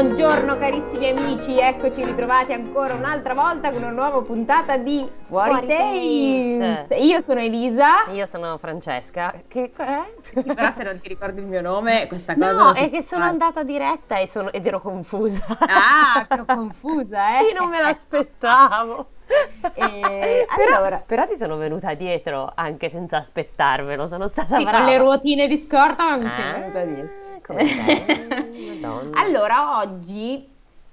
Buongiorno carissimi amici, eccoci ritrovati ancora un'altra volta con una nuova puntata di Fuori, Fuori Tales. Tales. Io sono Elisa. Io sono Francesca. Che è? Sì, però se non ti ricordi il mio nome, questa cosa No, è che sono andata diretta e sono- ed ero confusa. Ah, ero confusa, eh. Sì, non me l'aspettavo. Eh, però, allora. però ti sono venuta dietro anche senza aspettarmelo, sono stata Sì, brava. con le ruotine di scorta, ma mi sei Ah, venuta a Allora, oggi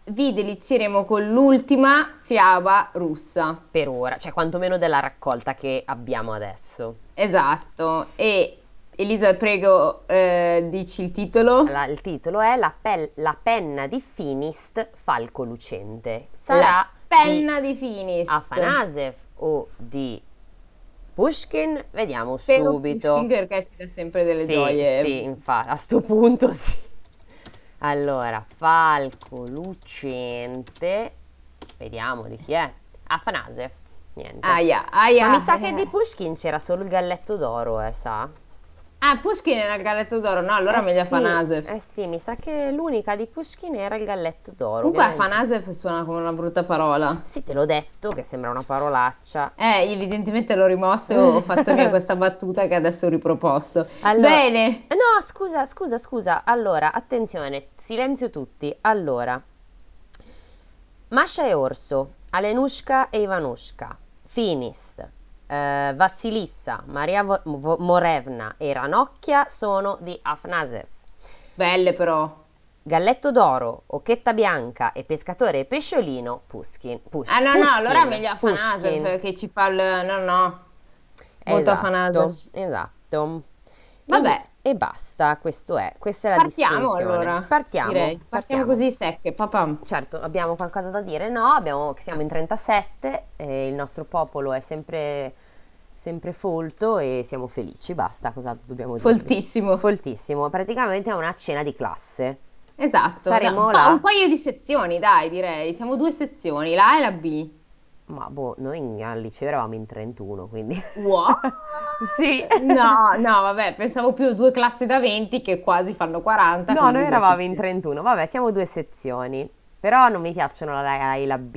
vi delizieremo con l'ultima fiaba russa. Per ora, cioè quantomeno della raccolta che abbiamo adesso. Esatto. E Elisa, prego, eh, dici il titolo. La- il titolo è la, pel- la penna di Finist Falco Lucente. Sarà La di penna di Finis. Afanasev o di Pushkin? Vediamo Spero subito. Pushkin perché ci dà sempre delle sì, gioie. Sì, infatti, a sto punto sì. Allora, Falco Lucente. Vediamo di chi è. Afanasev. Niente. Aia, aia. Ma mi sa che di Pushkin c'era solo il galletto d'oro, eh, sa? Ah, Pushkin era il galletto d'oro, no, allora Eh meglio sì, Afanasev. Eh sì, mi sa che l'unica di Pushkin era il galletto d'oro. Comunque ovviamente. Suona come una brutta parola. Sì, te l'ho detto che sembra una parolaccia. Eh, evidentemente l'ho rimosso e ho fatto mia questa battuta che adesso ho riproposto. Allora- Bene. No, scusa, scusa, scusa. Allora, attenzione, silenzio tutti. Allora, Masha e Orso, Alenushka e Ivanushka, Finist, eh, Vassilissa, Maria Vo- Vo- Morevna e Ranocchia sono di Afnasev. Belle però. Galletto d'oro, Occhetta bianca e pescatore e pesciolino, Pushkin. Push- Ah no, no, Pushkin, allora meglio Afanasev Pushkin. che ci fa il... No, no. Molto Esatto, Afanasev. esatto. Vabbè. E, basta, questo è, questa è la Partiamo distinzione. allora. Partiamo, direi. Partiamo così secche, papà. Certo, abbiamo qualcosa da dire? No, abbiamo, che siamo in 37, e il nostro popolo è sempre, sempre folto e siamo felici, basta, cos'altro dobbiamo dire? Foltissimo. Foltissimo, praticamente è una cena di classe. Esatto. Saremo là. pa- un paio di sezioni, dai, direi. Siamo due sezioni, la A e la B. Ma boh, noi in- al liceo eravamo in 31, quindi... What? Sì. No, no, vabbè, pensavo più due classi da 20 che quasi fanno 40. No, quindi noi due eravamo in sezioni. 31, vabbè, siamo due sezioni, però non mi piacciono la A e la B.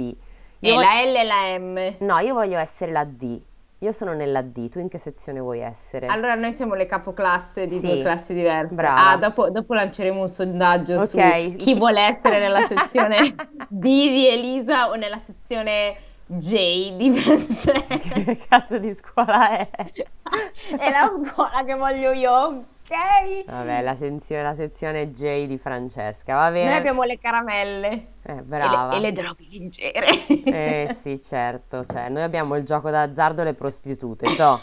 Io E voglio- la L e la M. No, io voglio essere la D. Io sono nella D, tu in che sezione vuoi essere? Allora noi siamo le capoclasse di Sì, due classi diverse. brava. Ah, dopo, dopo lanceremo un sondaggio su Ok, chi chi- vuole essere nella sezione D di Elisa o nella sezione J di Francesca. che cazzo di scuola è? È la scuola che voglio io, ok? Vabbè, la sezione, la sezione J di Francesca, va bene? Noi abbiamo le caramelle Eh, e brava. le, e le droghe leggere. Eh sì, certo, cioè noi abbiamo il gioco d'azzardo e le prostitute, to.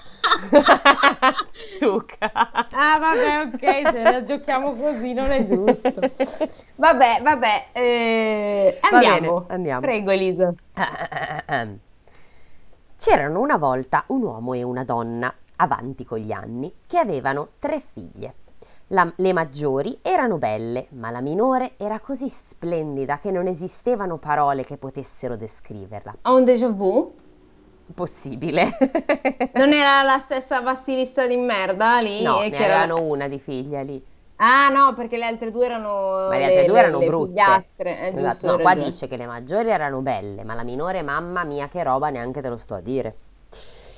Succa. Ah, vabbè, ok, se la giochiamo così non è giusto. Vabbè, vabbè, eh, Va bene, andiamo. andiamo. Prego, Elisa. C'erano una volta un uomo e una donna, avanti con gli anni, che avevano tre figlie. La- le maggiori erano belle, ma la minore era così splendida che non esistevano parole che potessero descriverla. Ho un déjà vu? Possibile. Non era la stessa Vassilissa di merda lì? No, ne che era- avevano una di figlia lì. Ah, no, perché le altre due erano Ma le altre due erano le brutte. figliastre, eh, Esatto, no, qua dice che le maggiori erano belle, ma la minore, mamma mia, che roba, neanche te lo sto a dire.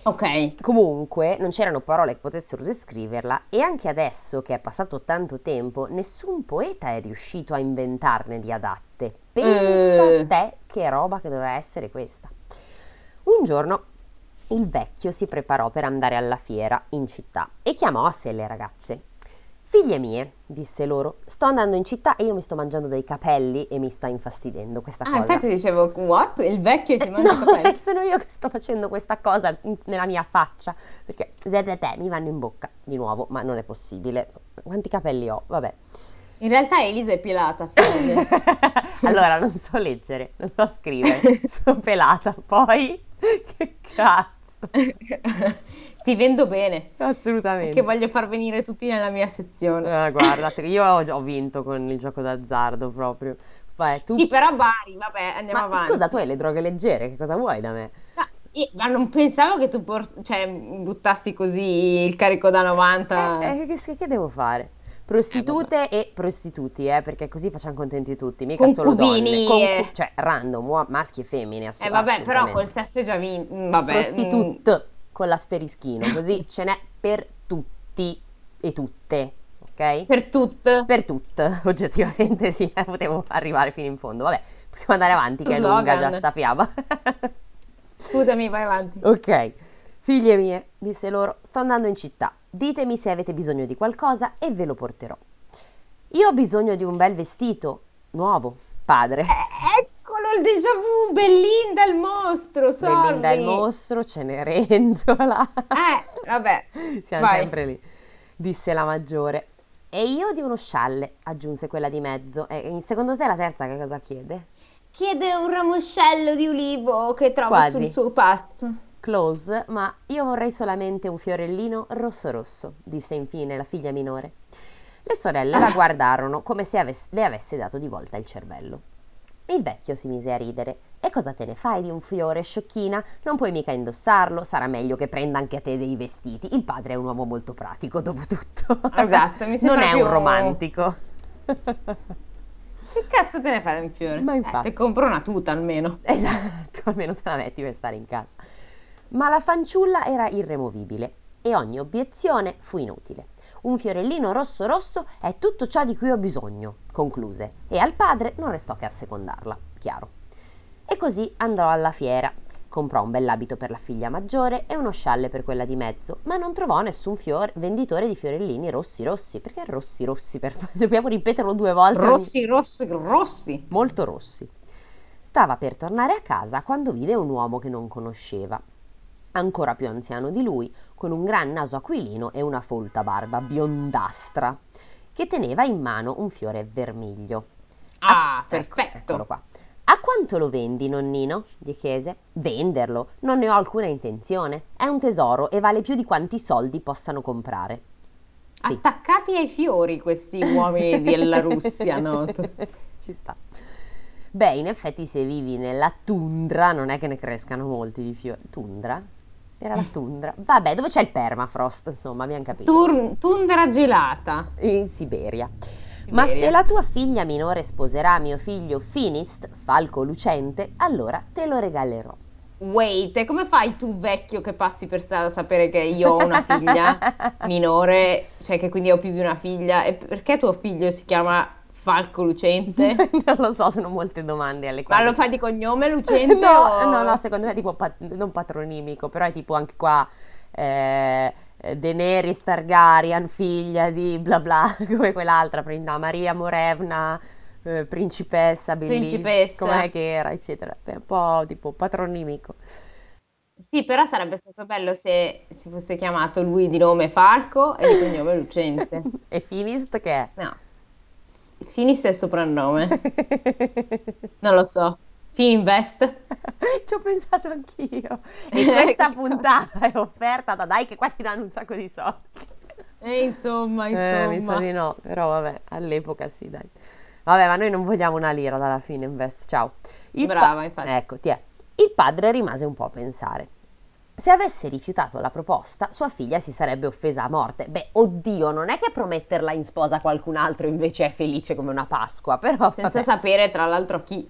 Ok, Comunque, non c'erano parole che potessero descriverla e anche adesso che è passato tanto tempo, nessun poeta è riuscito a inventarne di adatte. Pensa a te che roba che doveva essere questa. Un giorno il vecchio si preparò per andare alla fiera in città e chiamò a sé le ragazze. Figlie mie, disse loro, sto andando in città e io mi sto mangiando dei capelli e mi sta infastidendo questa Ah, cosa. infatti dicevo, what? Il vecchio si mangia i no, capelli? sono io che sto facendo questa cosa in- nella mia faccia perché te, te, te, mi vanno in bocca di nuovo, ma non è possibile. Quanti capelli ho? Vabbè. In realtà Elisa è figlia. allora, non so leggere, non so scrivere, sono pelata. Poi, che cazzo? Ti vendo bene, Assolutamente. perché voglio far venire tutti nella mia sezione. Ah, guardate, io ho, ho vinto con il gioco d'azzardo proprio. Vai, tu... Sì, però Bari, vabbè, andiamo Ma avanti. scusa, tu hai le droghe leggere, che cosa vuoi da me? Ma, io- ma non pensavo che tu por- cioè, buttassi così il carico da 90. Eh, eh, che, che devo fare? Prostitute e prostituti, eh, perché così facciamo contenti tutti, mica solo donne. Concubini, Concu- eh. cioè, random, uo- maschi e femmine, ass- Eh vabbè, però col sesso è già vinto. Vabbè. mm, con l'asterischino, così ce n'è per tutti e tutte, ok? Per tutte. Per tutte, oggettivamente sì, eh, potevo arrivare fino in fondo. Vabbè, possiamo andare avanti che è lunga già Slogan. sta fiaba. Scusami, vai avanti. ok, figlie mie, disse loro, sto andando in città. Ditemi se avete bisogno di qualcosa e ve lo porterò. Io ho bisogno di un bel vestito nuovo, padre. Eh, Eccolo il déjà vu, Bellinda il mostro, sorry. Belinda il mostro, Cenerentola. Eh, vabbè. Siamo vai. sempre lì, disse la maggiore. E io di uno scialle, aggiunse quella di mezzo. E secondo te la terza che cosa chiede? Chiede un ramoscello di ulivo che trova Quasi. sul suo passo. Close, ma io vorrei solamente un fiorellino rosso rosso, disse infine la figlia minore. Le sorelle la guardarono come se avess- le avesse dato di volta il cervello. Il vecchio si mise a ridere. E cosa te ne fai di un fiore, sciocchina? Non puoi mica indossarlo, sarà meglio che prenda anche a te dei vestiti. Il padre è un uomo molto pratico, dopo tutto. Esatto, mi sembra Non è più- un romantico. Che cazzo te ne fai di un fiore? Ma Eh, infatti. te compro una tuta almeno. Esatto, almeno te la metti per stare in casa. Ma la fanciulla era irremovibile e ogni obiezione fu inutile. Un fiorellino rosso rosso è tutto ciò di cui ho bisogno, concluse, e al padre non restò che assecondarla, chiaro. E così andò alla fiera. Comprò un bell'abito per la figlia maggiore e uno scialle per quella di mezzo, ma non trovò nessun fior- venditore di fiorellini rossi rossi. Perché rossi rossi? Per... Dobbiamo ripeterlo due volte. Rossi, rossi, rossi. molto rossi. Stava per tornare a casa quando vide un uomo che non conosceva, ancora più anziano di lui, con un gran naso aquilino e una folta barba biondastra, che teneva in mano un fiore vermiglio. Ah, Ecco, perfetto. eccolo qua. A quanto lo vendi, nonnino? gli chiese. Venderlo, non ne ho alcuna intenzione. È un tesoro e vale più di quanti soldi possano comprare. Sì. Attaccati ai fiori questi uomini della Russia, no? Ci sta. Beh, in effetti se vivi nella tundra non è che ne crescano molti di fiori. Tundra? Era la tundra. Vabbè, dove c'è il permafrost, insomma, abbiamo capito. Tur- tundra gelata. In Siberia. Ma Siberia. se la tua figlia minore sposerà mio figlio Finist, falco lucente, allora te lo regalerò. Wait, come fai tu vecchio che passi per strada a sapere che io ho una figlia minore, cioè che quindi ho più di una figlia? E perché tuo figlio si chiama Falco Lucente? non lo so, sono molte domande alle Ma quali... lo fai di cognome Lucente? No, o- no, no, secondo me è tipo pat- non patronimico, però è tipo anche qua eh, Daenerys Targaryen, figlia di bla bla, come quell'altra, no, Maria Morevna, eh, principessa, bellissima, Principessa. com'è che era, eccetera. È un po' tipo patronimico. Sì, però sarebbe stato bello se si fosse chiamato lui di nome Falco e di cognome Lucente. e Finist che è? No. Finis è il soprannome. Non lo so. Fininvest? Ci ho pensato anch'io. E questa puntata è offerta da Dai che qua ci danno un sacco di soldi. E insomma, Eh, mi sa insomma. di no, però vabbè, all'epoca sì, dai. Vabbè, ma noi non vogliamo una lira dalla fine invest, ciao. Il pa- Brava, infatti. Ecco, ti è. Il padre rimase un po' a pensare. Se avesse rifiutato la proposta, sua figlia si sarebbe offesa a morte. Beh, oddio, non è che prometterla in sposa a qualcun altro invece è felice come una Pasqua, però Senza vabbè, sapere tra l'altro chi.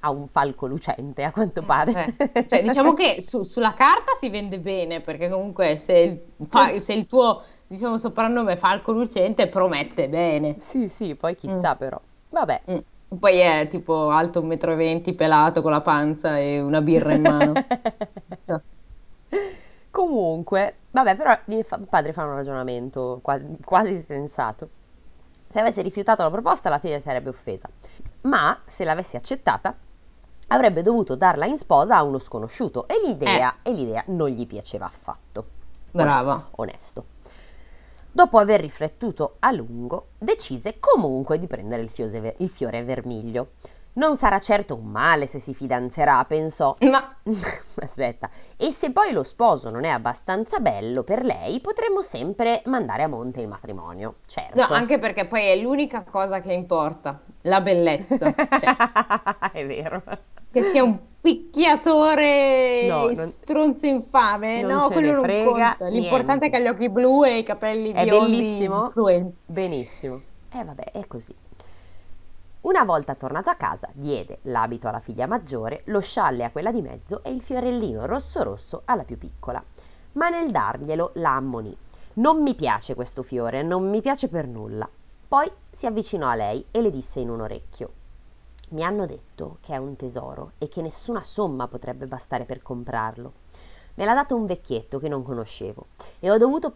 ha un falco lucente, a quanto pare. Eh, Cioè, diciamo che su- sulla carta si vende bene, perché comunque se il, se il tuo diciamo, soprannome è Falco Lucente promette bene. Sì, sì, poi chissà però. Vabbè, Mm. Poi è tipo alto 1,20 m, pelato con la panza e una birra in mano. Comunque, vabbè, però il fa- padre fa un ragionamento qua- quasi sensato. Se avesse rifiutato la proposta, la figlia sarebbe offesa. Ma se l'avesse accettata, avrebbe dovuto darla in sposa a uno sconosciuto e l'idea, e l'idea non gli piaceva affatto. Brava. Onesto. Dopo aver riflettuto a lungo, decise comunque di prendere il, fiose- il fiore vermiglio. Non sarà certo un male se si fidanzerà, pensò. Ma Aspetta, e se poi lo sposo non è abbastanza bello per lei, potremmo sempre mandare a monte il matrimonio. Certo. no, anche perché poi è l'unica cosa che importa, la bellezza. Cioè, è vero. Che sia un picchiatore No, non- stronzo infame, non no, quello non conta. L'importante è niente. che ha gli occhi blu e i capelli È biondi bellissimo? influenti. Benissimo. E vabbè, è così. Una volta tornato a casa, diede l'abito alla figlia maggiore, lo scialle a quella di mezzo e il fiorellino rosso rosso alla più piccola. Ma nel darglielo la ammonì. Non mi piace questo fiore, non mi piace per nulla. Poi si avvicinò a lei e le disse in un orecchio: Mi hanno detto che è un tesoro e che nessuna somma potrebbe bastare per comprarlo. Me l'ha dato un vecchietto che non conoscevo e ho dovuto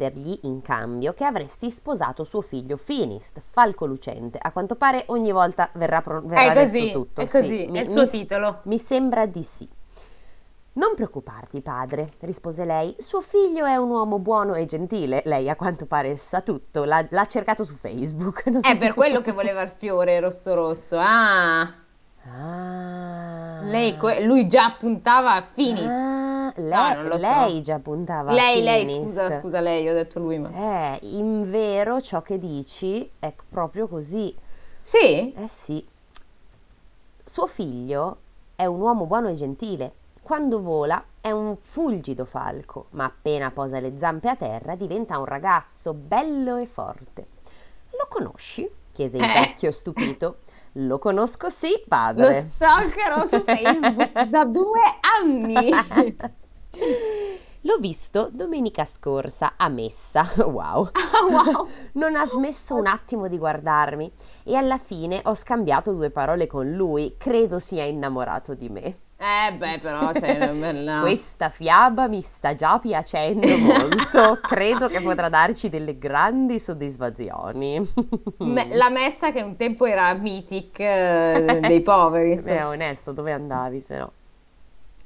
promettergli in cambio che avresti sposato suo figlio Finist, falco lucente. A quanto pare ogni volta verrà, pro- verrà È così, detto tutto. è sì. così, Mi- è il suo mi- titolo. mi sembra di sì. Non preoccuparti, padre, rispose lei. Suo figlio è un uomo buono e gentile. Lei, a quanto pare, sa tutto. L'ha, l'ha cercato su Facebook. Non È per quello che voleva il fiore rosso rosso. Ah, Ah. lei, lui già puntava a Finis. Ah, lei, non lo so. lei già puntava lei, lei, scusa, scusa, lei, ho detto lui, ma... Eh, in vero ciò che dici è proprio così. Sì? Eh sì. Suo figlio è un uomo buono e gentile. Quando vola è un fulgido falco, ma appena posa le zampe a terra diventa un ragazzo bello e forte. Lo conosci? chiese il Eh. vecchio stupito. Lo conosco sì, Lo padre. stalkerò su Facebook da due anni. L'ho visto domenica scorsa a messa. Wow. Ah, wow. Non ha smesso un attimo di guardarmi e alla fine ho scambiato due parole con lui. Credo sia innamorato di me. Eh beh, però, cioè, bella... Questa fiaba mi sta già piacendo molto. Credo che potrà darci delle grandi soddisfazioni. Me- la messa che un tempo era mythic eh, dei poveri, Beh, insomma. onesto, dove andavi se no?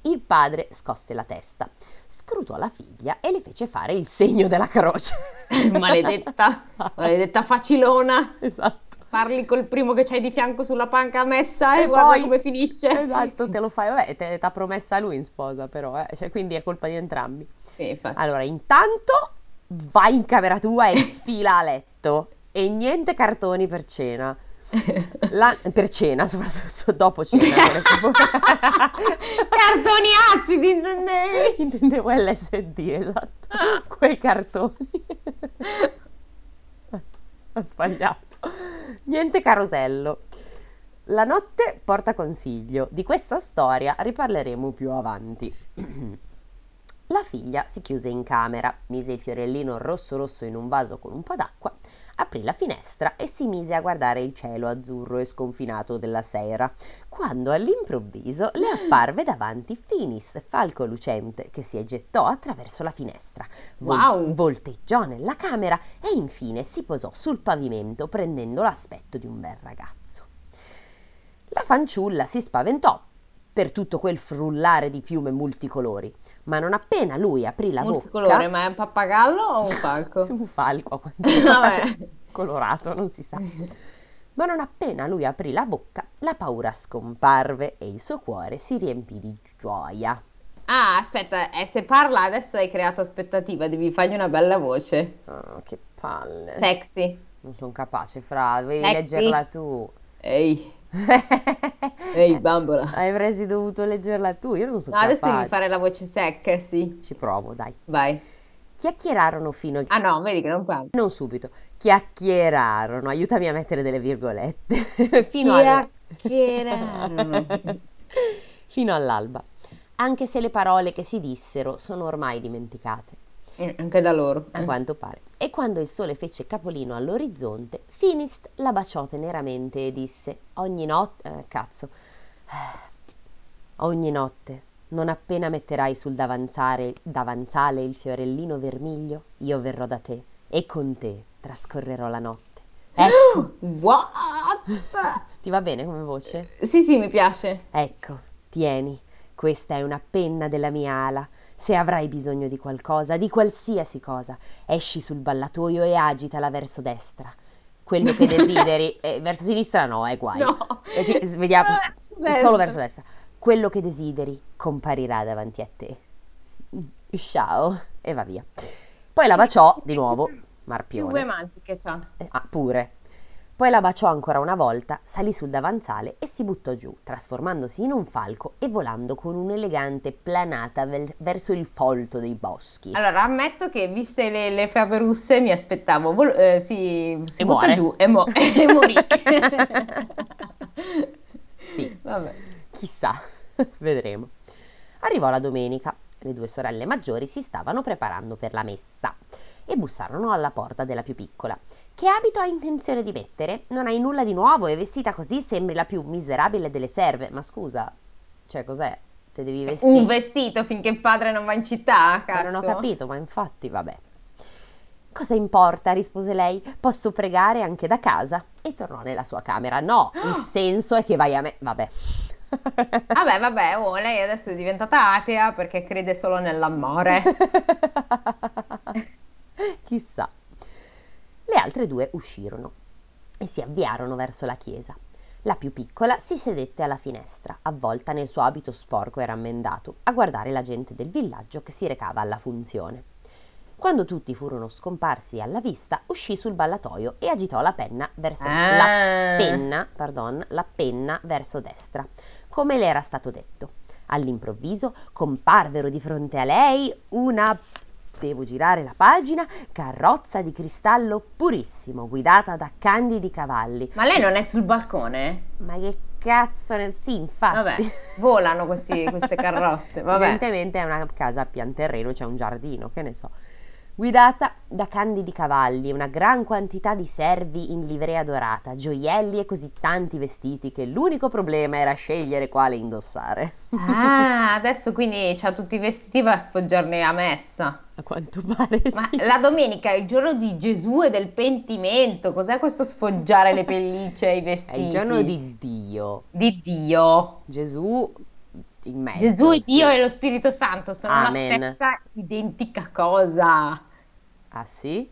Il padre scosse la testa, scrutò la figlia e le fece fare il segno della croce. Maledetta, maledetta facilona. Esatto. Parli col primo che c'hai di fianco sulla panca messa e, E guarda poi- come finisce. Esatto, te lo fai, vabbè, te t'ha promessa lui in sposa però, eh, cioè, quindi è colpa di entrambi. Sì. Allora, intanto vai in camera tua e fila a letto e niente cartoni per cena. La- per cena, soprattutto dopo cena. Cartoni acidi, intendevi? Intendevo LSD, esatto. Quei cartoni. Ho sbagliato. Niente carosello. La notte porta consiglio. Di questa storia riparleremo più avanti. La figlia si chiuse in camera, mise il fiorellino rosso rosso in un vaso con un po' d'acqua, aprì la finestra e si mise a guardare il cielo azzurro e sconfinato della sera, quando all'improvviso le apparve davanti Finis, falco lucente, che si gettò attraverso la finestra, vol- Wow. volteggiò nella camera e infine si posò sul pavimento prendendo l'aspetto di un bel ragazzo. La fanciulla si spaventò per tutto quel frullare di piume multicolori, ma non appena lui aprì la Multicolore, bocca... ma è un pappagallo o un falco? Un falco Vabbè. colorato, non si sa. Ma non appena lui aprì la bocca, la paura scomparve e il suo cuore si riempì di gioia. Ah, aspetta, eh, se parla adesso hai creato aspettativa, devi fargli una bella voce. Ah, che palle. Sexy. Non sono capace, Fra, devi Sexy. leggerla tu. Ehi, ehi, bambola. Avresti dovuto leggerla tu, io non sono No, adesso devi fare la voce secca, sì. Ci provo, dai. Vai. Chiacchierarono fino a... Ah no, vedi che non parla. Non subito. Chiacchierarono, aiutami a mettere delle virgolette. fino alla... Chiacchierarono. fino all'alba. Anche se le parole che si dissero sono ormai dimenticate. Eh, Anche da loro. a quanto pare. E quando il sole fece capolino all'orizzonte, Finist la baciò teneramente e disse: Ogni notte. eh, cazzo. Ogni notte, non appena metterai sul davanzale il fiorellino vermiglio, io verrò da te e con te trascorrerò la notte. Ecco, What? ti va bene come voce? Sì, sì, mi piace. Ecco, tieni, questa è una penna della mia ala. Se avrai bisogno di qualcosa, di qualsiasi cosa, esci sul ballatoio e agitala verso destra. Quello che desideri, eh, verso sinistra no, è guai. No. Eh, Vediamo, Verso destra. solo verso destra. Quello che desideri comparirà davanti a te. Ciao, e va via. Poi la baciò di nuovo, Marpione. due magiche c'ha. Eh, Ah, pure. Poi la baciò ancora una volta, salì sul davanzale e si buttò giù, trasformandosi in un falco e volando con un'elegante planata vel- verso il folto dei boschi. Allora, ammetto che viste le, le fave russe mi aspettavo, vol- eh, si, si E butta muore. giù e, mo- e morì. Sì. Vabbè. Chissà, vedremo. Arrivò la domenica. Le due sorelle maggiori si stavano preparando per la messa e bussarono alla porta della più piccola. Che abito hai intenzione di mettere? Non hai nulla di nuovo e vestita così sembri la più miserabile delle serve. Ma scusa, cioè cos'è? Te devi vestire? Un vestito finché il padre non va in città, Ma non ho cazzo. capito, ma infatti, vabbè. Cosa importa? rispose lei. Posso pregare anche da casa. E tornò nella sua camera. No, il senso è che vai a me. Vabbè. Vabbè, vabbè, oh, lei adesso è diventata atea perché crede solo nell'amore. Chissà. Le altre due uscirono e si avviarono verso la chiesa. La più piccola si sedette alla finestra, avvolta nel suo abito sporco e rammendato, a guardare la gente del villaggio che si recava alla funzione. Quando tutti furono scomparsi alla vista, uscì sul ballatoio e agitò la penna verso la Ah. penna, pardon, la penna verso destra, come le era stato detto. All'improvviso comparvero di fronte a lei una devo girare la pagina carrozza di cristallo purissimo, guidata da candidi cavalli. Ma lei non è sul balcone? Ma che cazzo ne sì, infatti. Vabbè, volano questi- queste carrozze, vabbè. Evidentemente è una casa a pian terreno, c'è un giardino, che ne so. Guidata da candidi cavalli, una gran quantità di servi in livrea dorata, gioielli e così tanti vestiti che l'unico problema era scegliere quale indossare. Ah, adesso quindi c'ha tutti i vestiti va a sfoggiarne a messa. A quanto pare Ma sì. la domenica è il giorno di Gesù e del pentimento. Cos'è questo sfoggiare le pellicce e i È vestiti? il giorno di Dio. di Dio. Gesù in mezzo. Gesù, sì. Dio e lo Spirito Santo sono Amen. la stessa identica cosa. Ah sì?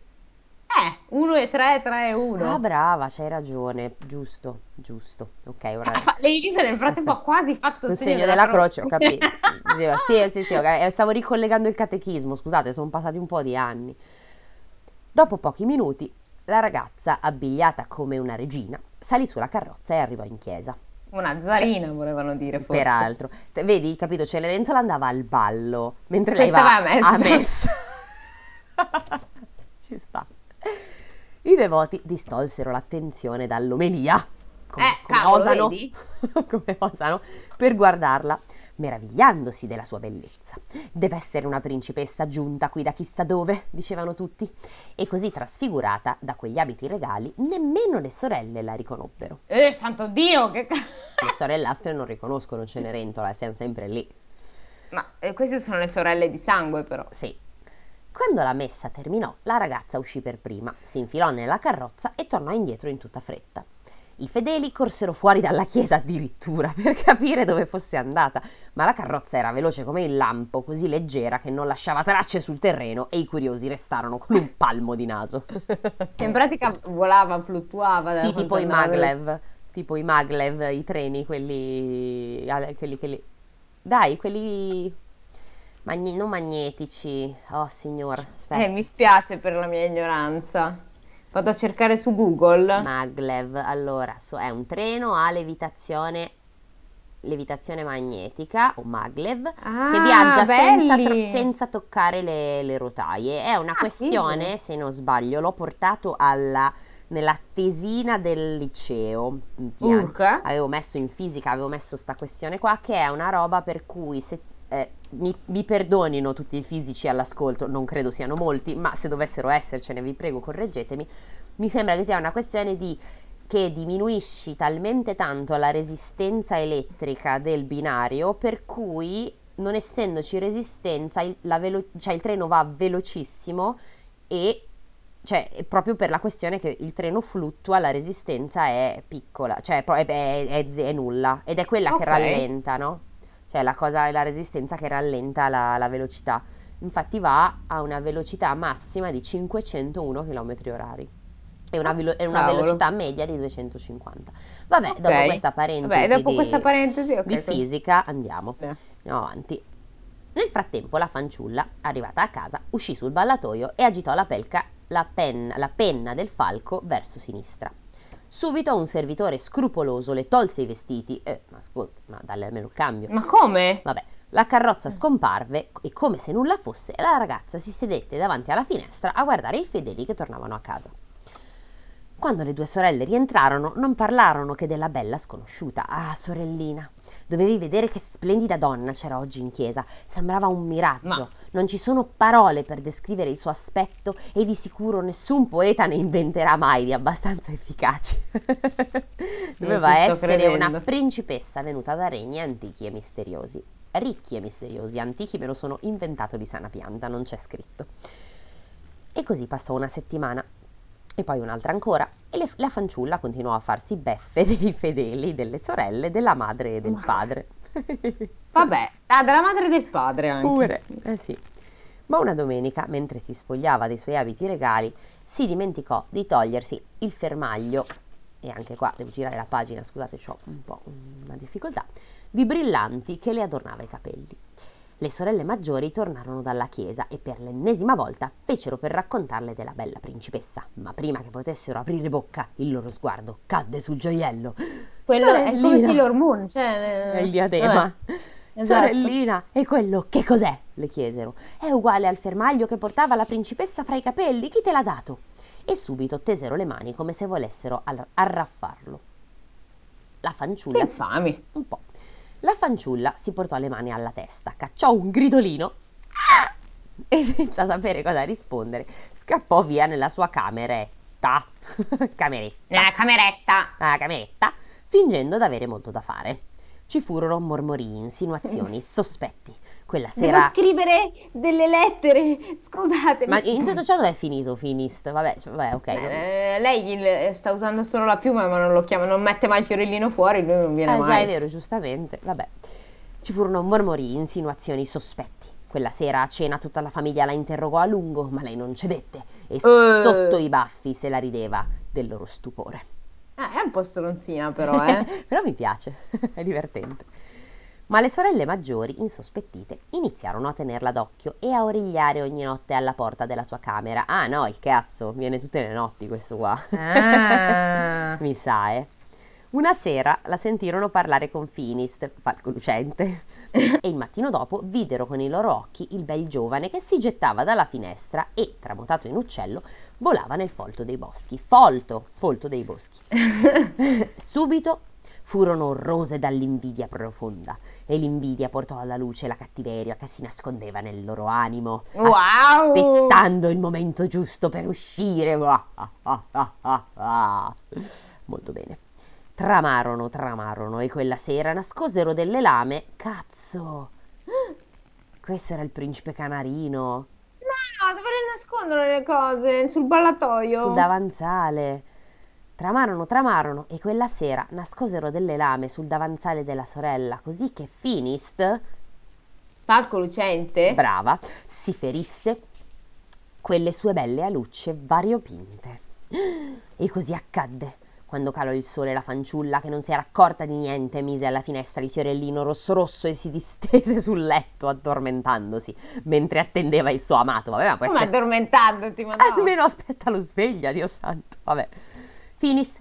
Eh, 1 e 3, 3 e 1. Ah, brava, c'hai ragione. Giusto, giusto. Ok, ora... L'Elisa nel frattempo ha Aspetta. quasi fatto Il segno della croce, ho capito. Sì, sì, sì, sì, ok, eh, stavo ricollegando il catechismo, scusate, sono passati un po' di anni. Dopo pochi minuti, la ragazza, abbigliata come una regina, salì sulla carrozza e arrivò in chiesa. Una zarina volevano dire forse. Peraltro, Te- vedi, capito, Cenerentola andava al ballo, mentre Cioè, lei va stava a messa. a messa. Ci sta. I devoti distolsero l'attenzione dall'omelia, come, Eh, come cavolo, osano, come osano, per guardarla, meravigliandosi della sua bellezza. Deve essere una principessa giunta qui da chissà dove, dicevano tutti. E così trasfigurata da quegli abiti regali, nemmeno le sorelle la riconobbero. Eh, santo Dio, che Le sorellastre non riconoscono Cenerentola, siamo sempre lì. Ma eh, queste sono le sorelle di sangue però. Sì. Quando la messa terminò, la ragazza uscì per prima, si infilò nella carrozza e tornò indietro in tutta fretta. I fedeli corsero fuori dalla chiesa addirittura per capire dove fosse andata, ma la carrozza era veloce come il lampo, così leggera che non lasciava tracce sul terreno e i curiosi restarono con un palmo di naso. Che in pratica volava, fluttuava. sì, tipo i maglev, tipo i maglev, i treni, quelli, ah, quelli, quelli dai, quelli magne- non magnetici. Oh, signor, aspetta. Eh, mi spiace per la mia ignoranza. Vado a cercare su Google. Maglev, allora, so- è un treno a levitazione, levitazione magnetica o maglev che Ah, viaggia senza, tro- senza toccare le, le rotaie. È una Ah, questione, figo. se non sbaglio, l'ho portato alla, nella tesina del liceo. Urca? avevo messo in fisica, avevo messo sta questione qua che è una roba per cui se eh, mi, mi perdonino tutti i fisici all'ascolto, non credo siano molti, ma se dovessero essercene vi prego correggetemi, mi sembra che sia una questione di che diminuisci talmente tanto la resistenza elettrica del binario per cui non essendoci resistenza il, la velo- cioè il treno va velocissimo e cioè è proprio per la questione che il treno fluttua la resistenza è piccola cioè è, è- è- è nulla ed è quella che Ok. rallenta no? Cioè la cosa è la resistenza che rallenta la, la velocità infatti va a una velocità massima di 501 km orari e una, velo- e una velocità media di 250 vabbè Ok. dopo questa parentesi Vabbè, dopo di, questa parentesi, ok. di fisica andiamo Eh. Andiamo avanti. Nel frattempo la fanciulla, arrivata a casa, uscì sul ballatoio e agitò la, pelca- la penna, la penna del falco verso sinistra. Subito un servitore scrupoloso le tolse i vestiti. Eh, ma ascolta, ma dalle almeno il cambio. Ma come? Vabbè, la carrozza scomparve e come se nulla fosse, la ragazza si sedette davanti alla finestra a guardare i fedeli che tornavano a casa. Quando le due sorelle rientrarono, non parlarono che della bella sconosciuta. Ah, sorellina, dovevi vedere che splendida donna c'era oggi in chiesa. Sembrava un miraggio. Ma- Non ci sono parole per descrivere il suo aspetto e di sicuro nessun poeta ne inventerà mai di abbastanza efficaci. Doveva essere credendo. una principessa venuta da regni antichi e misteriosi. Ricchi e misteriosi, antichi me lo sono inventato di sana pianta, non c'è scritto. E così passò una settimana e poi un'altra ancora e le- la fanciulla continuò a farsi beffe dei fedeli, delle sorelle, della madre e del padre. Vabbè, ah, della madre e del padre anche. Pure, eh sì. Ma una domenica, mentre si spogliava dei suoi abiti regali, si dimenticò di togliersi il fermaglio, e anche qua devo girare la pagina, scusate, ho un po' una difficoltà, di brillanti che le adornava i capelli. Le sorelle maggiori tornarono dalla chiesa e per l'ennesima volta fecero per raccontarle della bella principessa, ma prima che potessero aprire bocca, il loro sguardo cadde sul gioiello. Quello è come Sorellina! Sailor Moon, cioè... È il diadema. esatto. Sorellina, e quello che cos'è? le chiesero. È uguale al fermaglio che portava la principessa fra i capelli. Chi te l'ha dato? E subito tesero le mani come se volessero ar- arraffarlo. La Che fanciulla si- infami. un po'. La fanciulla si portò le mani alla testa, cacciò un gridolino e senza sapere cosa rispondere, scappò via nella sua cameretta. cameretta Nella cameretta. alla cameretta, fingendo d'avere molto da fare. Ci furono mormorii, insinuazioni, sospetti. Quella Devo sera... scrivere delle lettere, scusatemi. Ma in tutto ciò dov'è finito Finist? Vabbè, cioè, vabbè ok. Eh, lei il- sta usando solo la piuma, ma non lo chiama, non mette mai il fiorellino fuori, lui non viene Eh, già mai. è vero, giustamente. Vabbè. Ci furono mormorii, insinuazioni, sospetti. Quella sera a cena tutta la famiglia la interrogò a lungo, ma lei non cedette e sotto i baffi se la rideva del loro stupore. Ah, è un po' stronzina però, eh. Però mi piace, è divertente. Ma le sorelle maggiori, insospettite, iniziarono a tenerla d'occhio e a origliare ogni notte alla porta della sua camera. Ah no, il cazzo, viene tutte le notti questo qua. Ah. Mi sa, eh. Una sera la sentirono parlare con Finist, falco lucente, e il mattino dopo videro con i loro occhi il bel giovane che si gettava dalla finestra e, tramutato in uccello, volava nel folto dei boschi. Folto, folto dei boschi. Subito furono rose dall'invidia profonda e l'invidia portò alla luce la cattiveria che si nascondeva nel loro animo, Wow! aspettando il momento giusto per uscire. Molto bene. Tramarono, tramarono e quella sera nascosero delle lame. Cazzo! Questo era il principe canarino No, dove le nascondono le cose? Sul ballatoio? sul davanzale. Tramarono, tramarono e quella sera nascosero delle lame sul davanzale della sorella, così che Finist, Falco lucente? brava, si ferisse quelle sue belle alucce variopinte. E così accadde. Quando calò il sole, la fanciulla, che non si era accorta di niente, mise alla finestra il fiorellino rosso rosso e si distese sul letto, addormentandosi, mentre attendeva il suo amato. Vabbè, ma poi Come aspetta- addormentandoti, ma no. Almeno aspetta lo sveglia, Dio santo. Vabbè. Finis,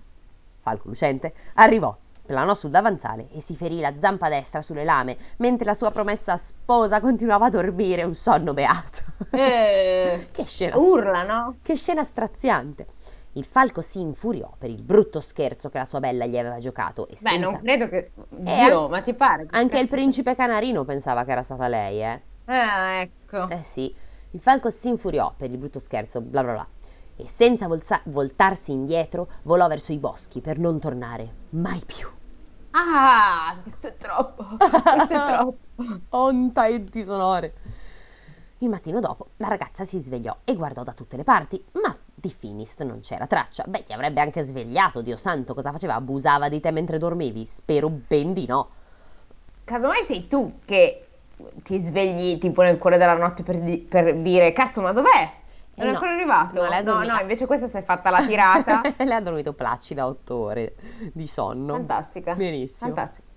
falco lucente, arrivò, planò sul davanzale e si ferì la zampa destra sulle lame, mentre la sua promessa sposa continuava a dormire un sonno beato. Eh, che scena urla, no? che scena straziante! Il falco si infuriò per il brutto scherzo che la sua bella gli aveva giocato e Beh, senza- non credo che... Eh, Dio, ma ti pare? che Anche il principe canarino pensava che era stata lei, eh. Ah, ecco. Eh sì, il falco si infuriò per il brutto scherzo, bla bla bla, e senza volza- voltarsi indietro volò verso i boschi per non tornare mai più. Ah, questo è troppo. Questo è troppo. Onta enti sonore. Il mattino dopo la ragazza si svegliò e guardò da tutte le parti, ma di Finist non c'era traccia. Beh, ti avrebbe anche svegliato, Dio santo, cosa faceva? Abusava di te mentre dormivi? Spero ben di no. Casomai sei tu che ti svegli tipo nel cuore della notte per, di- per dire cazzo, ma dov'è? Non Eh è no, ancora arrivato? no, no, no, invece questa si è fatta la tirata. Lei ha dormito placida otto ore di sonno. Fantastica. Benissimo. Fantastica.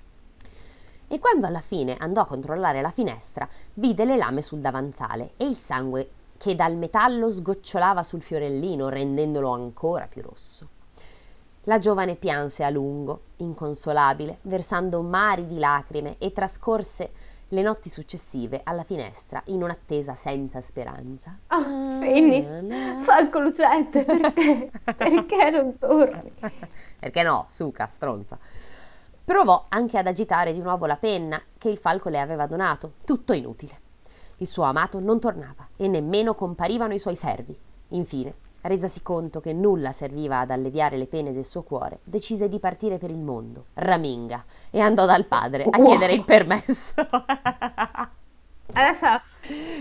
E quando alla fine andò a controllare la finestra, vide le lame sul davanzale e il sangue che dal metallo sgocciolava sul fiorellino, rendendolo ancora più rosso. La giovane pianse a lungo, inconsolabile, versando mari di lacrime e trascorse le notti successive alla finestra in un'attesa senza speranza. Oh, Finis, Falco Lucente, perché? perché non torni? perché no, suca, stronza. Provò anche ad agitare di nuovo la penna che il falco le aveva donato, tutto inutile. Il suo amato non tornava e nemmeno comparivano i suoi servi. Infine, resasi conto che nulla serviva ad alleviare le pene del suo cuore, decise di partire per il mondo, raminga, e andò dal padre a wow. chiedere il permesso. Adesso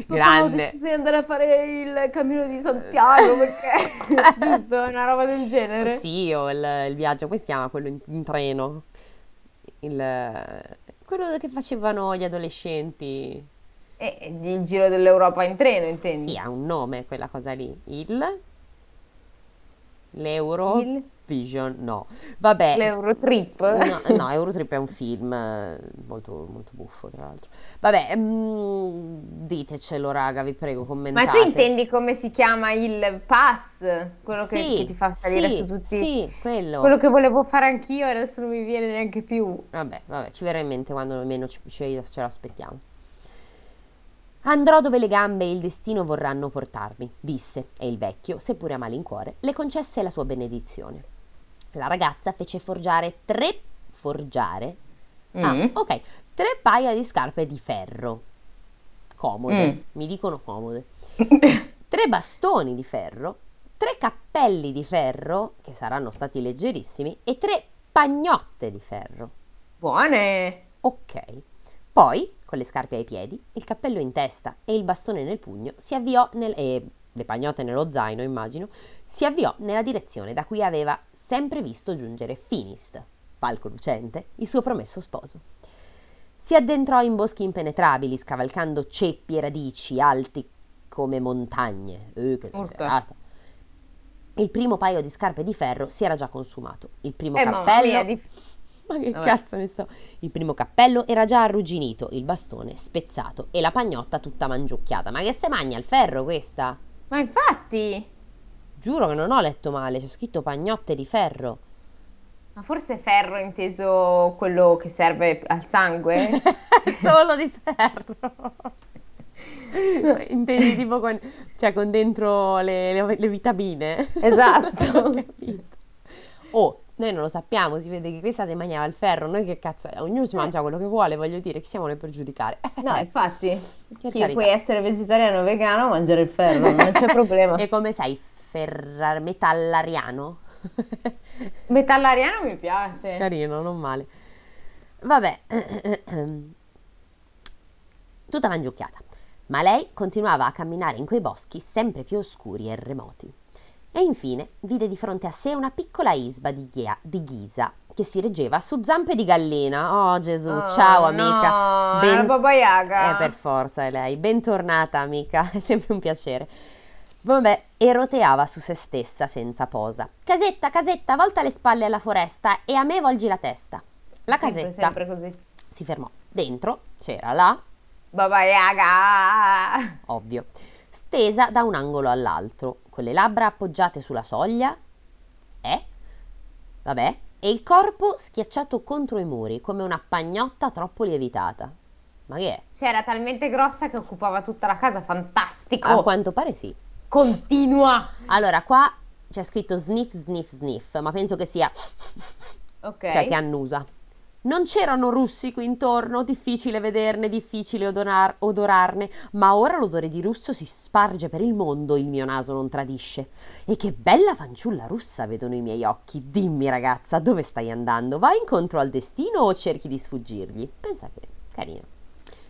Grande. ho deciso di andare a fare il cammino di Santiago perché giusto una roba del genere. Sì, o il, il viaggio, come si chiama quello in, in treno? Il, quello che facevano gli adolescenti. E il giro dell'Europa in treno, intendi? Sì, ha un nome quella cosa lì. Il L'Euro Il... Vision, no. Vabbè. L'Eurotrip? No, no, Eurotrip è un film eh, molto, molto buffo, tra l'altro. Vabbè, mm, ditecelo, raga, vi prego, commentate. Ma tu intendi come si chiama il pass? Quello che, sì, che ti fa salire sì, su tutti... Sì, quello. Quello che volevo fare anch'io e adesso non mi viene neanche più. Vabbè, vabbè, ci verrà in mente quando almeno ce, ce lo aspettiamo. Andrò dove le gambe e il destino vorranno portarmi, disse, e il vecchio, seppure a malincuore, le concesse la sua benedizione. La ragazza fece forgiare tre forgiare ah, mm. ah, ok, tre paia di scarpe di ferro. Comode, mm. mi dicono comode. tre bastoni di ferro, tre cappelli di ferro, che saranno stati leggerissimi, e tre pagnotte di ferro. Buone! Ok. Poi, con le scarpe ai piedi, il cappello in testa e il bastone nel pugno, si avviò nel... e le pagnotte nello zaino, immagino, si avviò nella direzione da cui aveva sempre visto giungere Finist, falco lucente, il suo promesso sposo. Si addentrò in boschi impenetrabili, scavalcando ceppi e radici alti come montagne. Eh, che. Il primo paio di scarpe di ferro si era già consumato. Il primo eh, cappello... Mia, di ma che Vabbè. cazzo ne so. Il primo cappello era già arrugginito, il bastone spezzato e la pagnotta tutta mangiucchiata. Ma che se magna il ferro questa? Ma infatti! Giuro che non ho letto male, c'è scritto pagnotte di ferro. Ma forse ferro inteso quello che serve al sangue? Solo di ferro. Intendi tipo con, cioè con dentro le, le, le vitamine? Esatto. oh, noi non lo sappiamo, si vede che questa si mangiava il ferro, noi che cazzo, ognuno si mangia quello che vuole, voglio dire, chi siamo noi per giudicare? No, infatti, chi puoi essere vegetariano o vegano, mangiare il ferro, non c'è problema. e come sei? Ferrar- metallariano? metallariano mi piace. Carino, non male. Vabbè, tutta mangiucchiata, ma lei continuava a camminare in quei boschi sempre più oscuri e remoti e infine vide di fronte a sé una piccola isba di, ghia, di ghisa che si reggeva su zampe di gallina. Oh Gesù, oh, ciao amica. No, ben... Baba Yaga. Eh, per forza è lei. Bentornata amica, è sempre un piacere. Vabbè, e roteava su se stessa senza posa. Casetta, casetta, volta le spalle alla foresta e a me volgi la testa. La sempre, casetta sempre così. si fermò. Dentro c'era la Baba Yaga. Ovvio. Stesa da un angolo all'altro, con le labbra appoggiate sulla soglia. Eh? Vabbè. E il corpo schiacciato contro i muri, come una pagnotta troppo lievitata. Ma che è? Cioè, era talmente grossa che occupava tutta la casa, fantastico! A quanto pare sì. Continua! Allora, qua c'è scritto sniff, sniff, sniff, ma penso che sia... Ok. Cioè, che annusa. Non c'erano russi qui intorno, difficile vederne, difficile odorar- odorarne, ma ora l'odore di russo si sparge per il mondo, il mio naso non tradisce. E che bella fanciulla russa vedono i miei occhi. Dimmi ragazza, dove stai andando? Vai incontro al destino o cerchi di sfuggirgli? Pensa che carino.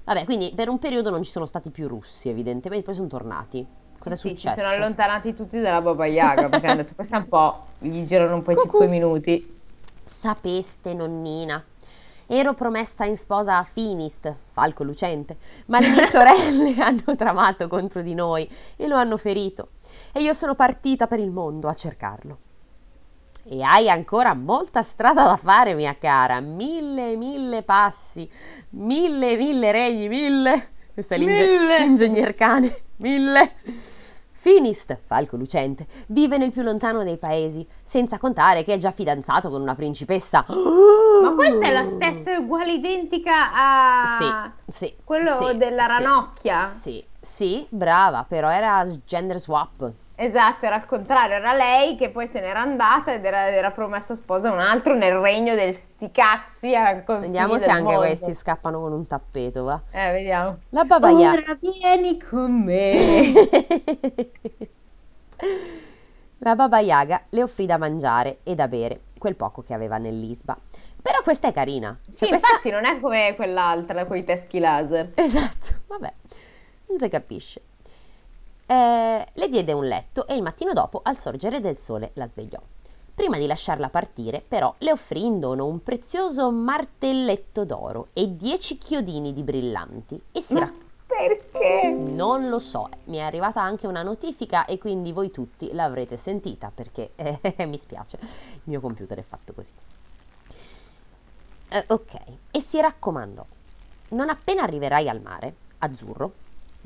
Vabbè, quindi per un periodo non ci sono stati più russi, evidentemente, poi sono tornati. Cosa è sì, successo? Si sono allontanati tutti dalla Baba Yaga perché hanno detto questa è un po', gli girano un po' i 5 minuti. Sapeste, nonnina, Ero promessa in sposa a Finist, falco lucente, ma le mie sorelle hanno tramato contro di noi e lo hanno ferito. E io sono partita per il mondo a cercarlo. E hai ancora molta strada da fare, mia cara. Mille e mille passi, mille mille regni, mille. Questo è l'inge- l'ingegner cane. Mille. Finist, falco lucente, vive nel più lontano dei paesi, senza contare che è già fidanzato con una principessa. Ma questa è la stessa, uguale identica a Sì, sì. quello sì, della ranocchia. Sì, sì, brava, però era gender swap. Esatto, era al contrario, era lei che poi se n'era andata ed era, era promessa sposa a un altro nel regno del sti cazzi Vediamo se anche mondo. questi scappano con un tappeto, va. Eh, vediamo. La Baba Yaga. Ora vieni con me. La Baba Yaga le offrì da mangiare e da bere, quel poco che aveva nell'isba. Però questa è carina. Sì, Cioè, questa- infatti non è come quell'altra con i teschi laser. Esatto, vabbè, non si capisce. Eh, le diede un letto e il mattino dopo, al sorgere del sole, la svegliò. Prima di lasciarla partire, però, le offrì in dono un prezioso martelletto d'oro e dieci chiodini di brillanti e si Ma raccomandò. perché? Non lo so, mi è arrivata anche una notifica e quindi voi tutti l'avrete sentita perché eh, mi spiace, il mio computer è fatto così. Eh, ok, e si raccomandò, non appena arriverai al mare, azzurro,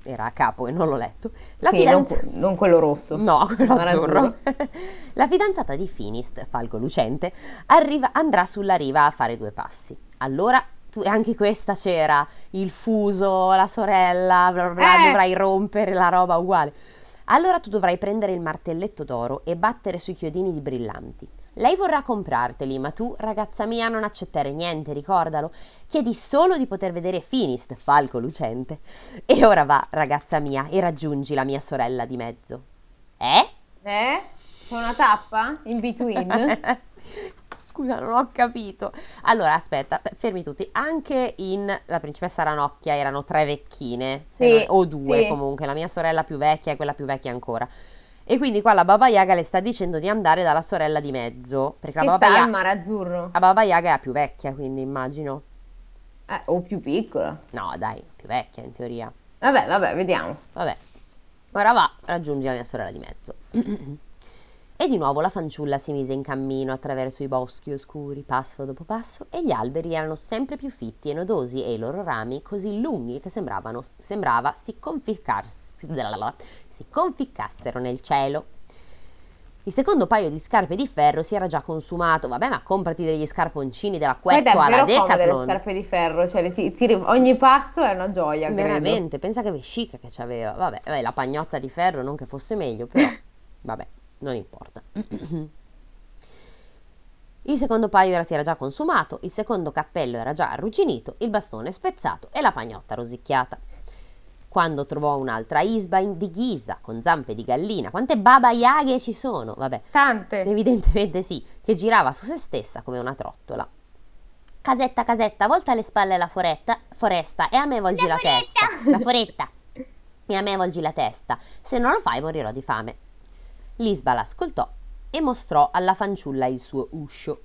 era a capo e non l'ho letto, la Quindi non, fidanzata... non quello rosso. No, quello Non azzurro. La fidanzata di Finist, Falco Lucente, arriva- andrà sulla riva a fare due passi. Allora, tu, e anche questa c'era il fuso, la sorella, bla bla bla, Eh. dovrai rompere la roba uguale. Allora tu dovrai prendere il martelletto d'oro e battere sui chiodini di brillanti. Lei vorrà comprarteli, ma tu, ragazza mia, non accettare niente, ricordalo. Chiedi solo di poter vedere Finist, Falco Lucente. E ora va, ragazza mia, e raggiungi la mia sorella di mezzo. Eh? Eh? C'è una tappa in between? Scusa, non ho capito. Allora, aspetta, fermi tutti. Anche in La principessa Ranocchia erano tre vecchine, Sì, non- o due sì. comunque, la mia sorella più vecchia e quella più vecchia ancora. E quindi qua la Baba Yaga le sta dicendo di andare dalla sorella di mezzo, perché che la Baba, sta al mare azzurro. la Baba Yaga è la più vecchia, quindi immagino. Eh, o più piccola. No, dai, più vecchia in teoria. Vabbè, vabbè, vediamo. Vabbè, ora va, raggiungi la mia sorella di mezzo. E di nuovo la fanciulla si mise in cammino attraverso i boschi oscuri, passo dopo passo, e gli alberi erano sempre più fitti e nodosi e i loro rami così lunghi che sembravano, sembrava si, si conficcassero nel cielo. Il secondo paio di scarpe di ferro si era già consumato. Vabbè, ma comprati degli scarponcini della Queccio alla davvero comode le Decathlon. scarpe di ferro, cioè ti- tiri- ogni passo è una gioia, credo. Veramente, pensa che vescica che c'aveva. Vabbè, vabbè, la pagnotta di ferro non che fosse meglio, però vabbè, non importa. Il secondo paio era, si era già consumato, il secondo cappello era già arrugginito, il bastone spezzato e la pagnotta rosicchiata. Quando trovò un'altra isba in- di ghisa, con zampe di gallina, quante baba yaghe ci sono? Vabbè, Tante. Evidentemente sì, che girava su se stessa come una trottola. Casetta, casetta, volta le spalle la foretta, foresta e a me volgi la, testa. La foretta. E a me volgi la testa. Se non lo fai morirò di fame. L'Isba l'ascoltò e mostrò alla fanciulla il suo uscio.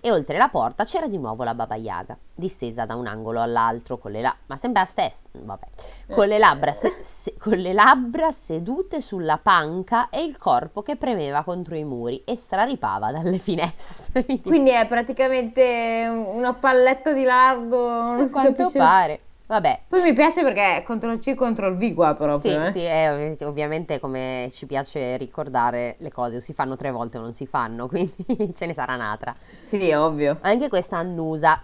E oltre la porta c'era di nuovo la Baba Yaga, distesa da un angolo all'altro con le, la- ma sembra stessa, vabbè, con le labbra, se- se- con le labbra sedute sulla panca e il corpo che premeva contro i muri e straripava dalle finestre. Quindi è praticamente un- una palletta di lardo, non a si quanto capisce. pare. Vabbè, Poi mi piace perché è CTRL C, CTRL V qua sì, proprio, eh. sì, è ov- ovviamente come ci piace ricordare le cose, o si fanno tre volte o non si fanno, quindi ce ne sarà un'altra. Sì, ovvio. Anche questa annusa,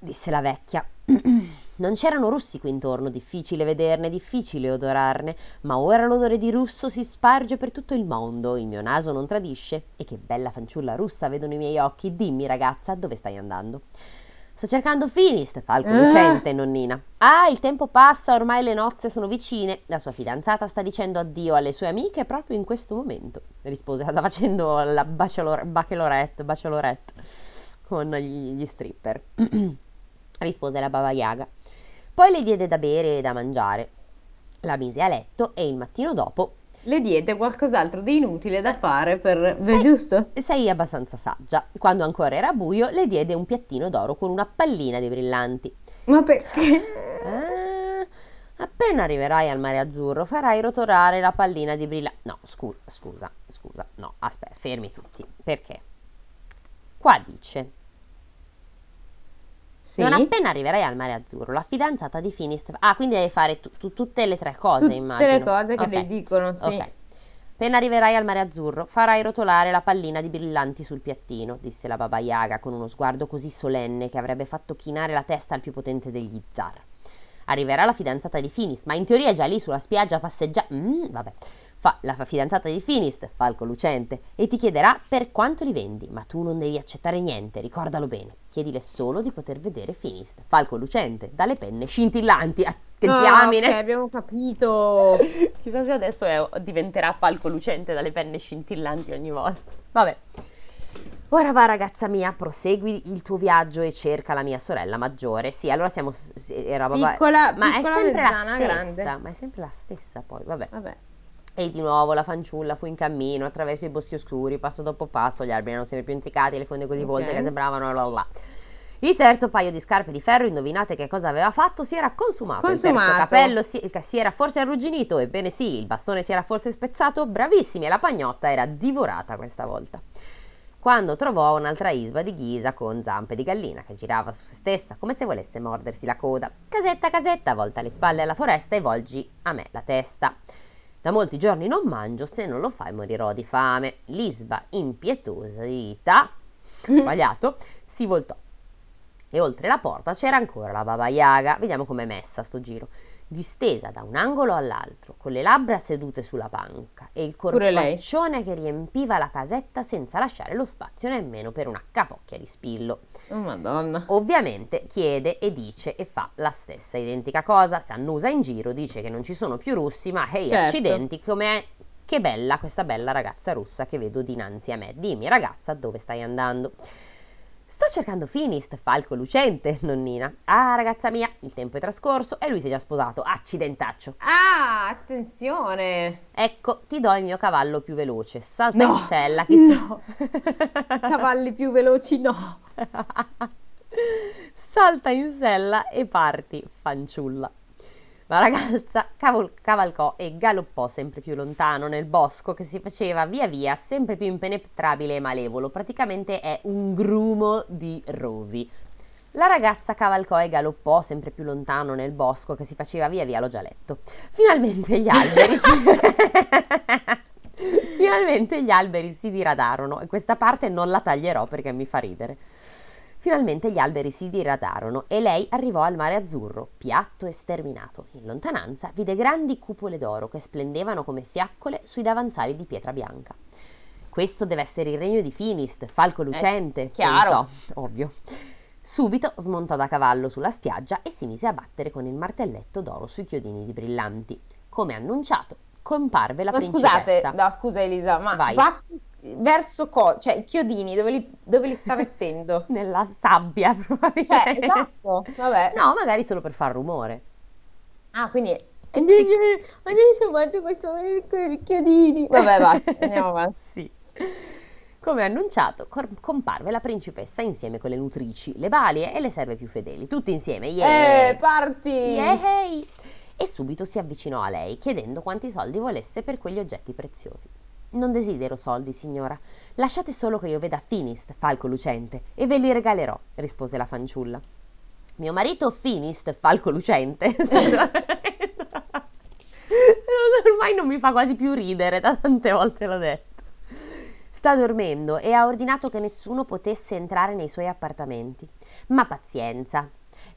disse la vecchia. Non c'erano russi qui intorno, difficile vederne, difficile odorarne, ma ora l'odore di russo si sparge per tutto il mondo, il mio naso non tradisce. E che bella fanciulla russa vedono i miei occhi, dimmi ragazza, dove stai andando? Sto cercando Finist, falco Ah. lucente, nonnina. Ah, il tempo passa, ormai le nozze sono vicine. La sua fidanzata sta dicendo addio alle sue amiche proprio in questo momento, rispose, stava facendo la bachelor- bachelorette, bachelorette con gli, gli stripper. rispose la Baba Yaga. Poi le diede da bere e da mangiare. La mise a letto e il mattino dopo Le diede qualcos'altro di inutile da fare per... Sei- giusto? sei abbastanza saggia. Quando ancora era buio, le diede un piattino d'oro con una pallina di brillanti. Ma perché? Eh, appena arriverai al mare azzurro, farai rotolare la pallina di brillanti. No, scusa, scusa, scusa. No, aspetta, fermi tutti. Perché? Qua dice Sì. Non appena arriverai al mare azzurro, la fidanzata di Finist... Ah, quindi devi fare tu- tu- tutte le tre cose, Tutte immagino. le cose che Ok. le dicono, sì. Ok. Appena arriverai al mare azzurro, farai rotolare la pallina di brillanti sul piattino, disse la Baba Yaga con uno sguardo così solenne che avrebbe fatto chinare la testa al più potente degli zar. Arriverà la fidanzata di Finis, ma in teoria è già lì sulla spiaggia a passeggiare. Mm, vabbè. Fa la fidanzata di Finist, falco lucente, e ti chiederà per quanto li vendi, ma tu non devi accettare niente, ricordalo bene. Chiedile solo di poter vedere Finist, falco lucente, dalle penne scintillanti. Che Ah, diamine! ok, abbiamo capito. Chissà se adesso è- diventerà falco lucente dalle penne scintillanti ogni volta. Vabbè. Ora va ragazza mia, prosegui il tuo viaggio e cerca la mia sorella maggiore. Sì, allora siamo... Era babà- Piccola, ma è piccola sempre la mezzana, stessa, grande. ma è sempre la stessa poi, vabbè. Vabbè. E di nuovo la fanciulla fu in cammino attraverso i boschi oscuri, passo dopo passo, gli alberi erano sempre più intricati, le fonde così volte Ok. che sembravano là. Il terzo paio di scarpe di ferro, indovinate che cosa aveva fatto? Si era consumato. Il terzo Consumato. capello si, il- si era forse arrugginito, ebbene sì, il bastone si era forse spezzato, bravissimi, e la pagnotta era divorata questa volta. Quando trovò un'altra isba di ghisa con zampe di gallina che girava su se stessa come se volesse mordersi la coda. Casetta, casetta, volta le spalle alla foresta e volgi a me la testa. Da molti giorni non mangio, se non lo fai morirò di fame. L'isba impietosita, sbagliato, si voltò. E oltre la porta c'era ancora la Baba Yaga, vediamo com'è messa sto giro, distesa da un angolo all'altro, con le labbra sedute sulla panca e il corpaccione che riempiva la casetta senza lasciare lo spazio nemmeno per una capocchia di spillo. Oh, madonna. Ovviamente chiede e dice e fa la stessa identica cosa, si annusa in giro, dice che non ci sono più russi, ma hey, Certo. accidenti, com'è che bella questa bella ragazza russa che vedo dinanzi a me. Dimmi ragazza, dove stai andando? Sto cercando Finist, falco lucente, nonnina. Ah, ragazza mia, il tempo è trascorso e lui si è già sposato. Accidentaccio. Ah, attenzione. Ecco, ti do il mio cavallo più veloce. Salta No, in sella, chissà. no. Cavalli più veloci no. Salta in sella e parti, fanciulla. La ragazza cavol- cavalcò e galoppò sempre più lontano nel bosco che si faceva via via sempre più impenetrabile e malevolo. Praticamente è un grumo di rovi. La ragazza cavalcò e galoppò sempre più lontano nel bosco che si faceva via via, l'ho già letto. Finalmente gli alberi si... Finalmente gli alberi si diradarono e questa parte non la taglierò perché mi fa ridere. Finalmente gli alberi si diradarono e lei arrivò al mare azzurro, piatto e sterminato. In lontananza vide grandi cupole d'oro che splendevano come fiaccole sui davanzali di pietra bianca. Questo deve essere il regno di Finist, falco lucente, chiaro. pensò, ovvio. Subito smontò da cavallo sulla spiaggia e si mise a battere con il martelletto d'oro sui chiodini di brillanti. Come annunciato, comparve la Ma principessa. scusate, no, scusa Elisa, ma Vai. batti verso co, cioè i chiodini dove li, dove li sta mettendo? Nella sabbia, probabilmente. Cioè, esatto, vabbè. No, magari solo per far rumore. Ah, quindi adesso metto questo i chiodini. Vabbè, basta, andiamo avanti. Sì. Come annunciato, comparve la principessa insieme con le nutrici, le balie e le serve più fedeli, tutti insieme. Yeah! Eh, parti! Yay! E subito si avvicinò a lei, chiedendo quanti soldi volesse per quegli oggetti preziosi. Non desidero soldi, signora. Lasciate solo che io veda Finist, falco lucente, e ve li regalerò, rispose la fanciulla. Mio marito Finist, falco lucente. Ormai non mi fa quasi più ridere, da tante volte l'ho detto. Sta dormendo e ha ordinato che nessuno potesse entrare nei suoi appartamenti. Ma pazienza.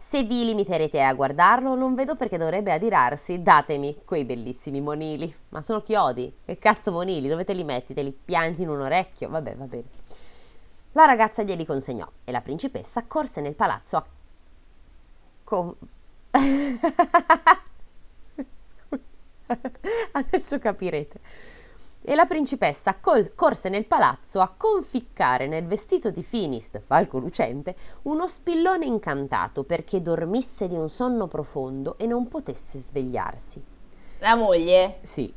Se vi limiterete a guardarlo, non vedo perché dovrebbe adirarsi. Datemi quei bellissimi monili. Ma sono chiodi. Che cazzo monili? Dove te li metti? Te li pianti in un orecchio? Vabbè, va bene. La ragazza glieli consegnò e la principessa corse nel palazzo a... con- Adesso capirete. E la principessa col- corse nel palazzo a conficcare nel vestito di Finist, falco lucente, uno spillone incantato perché dormisse di un sonno profondo e non potesse svegliarsi. La moglie? Sì,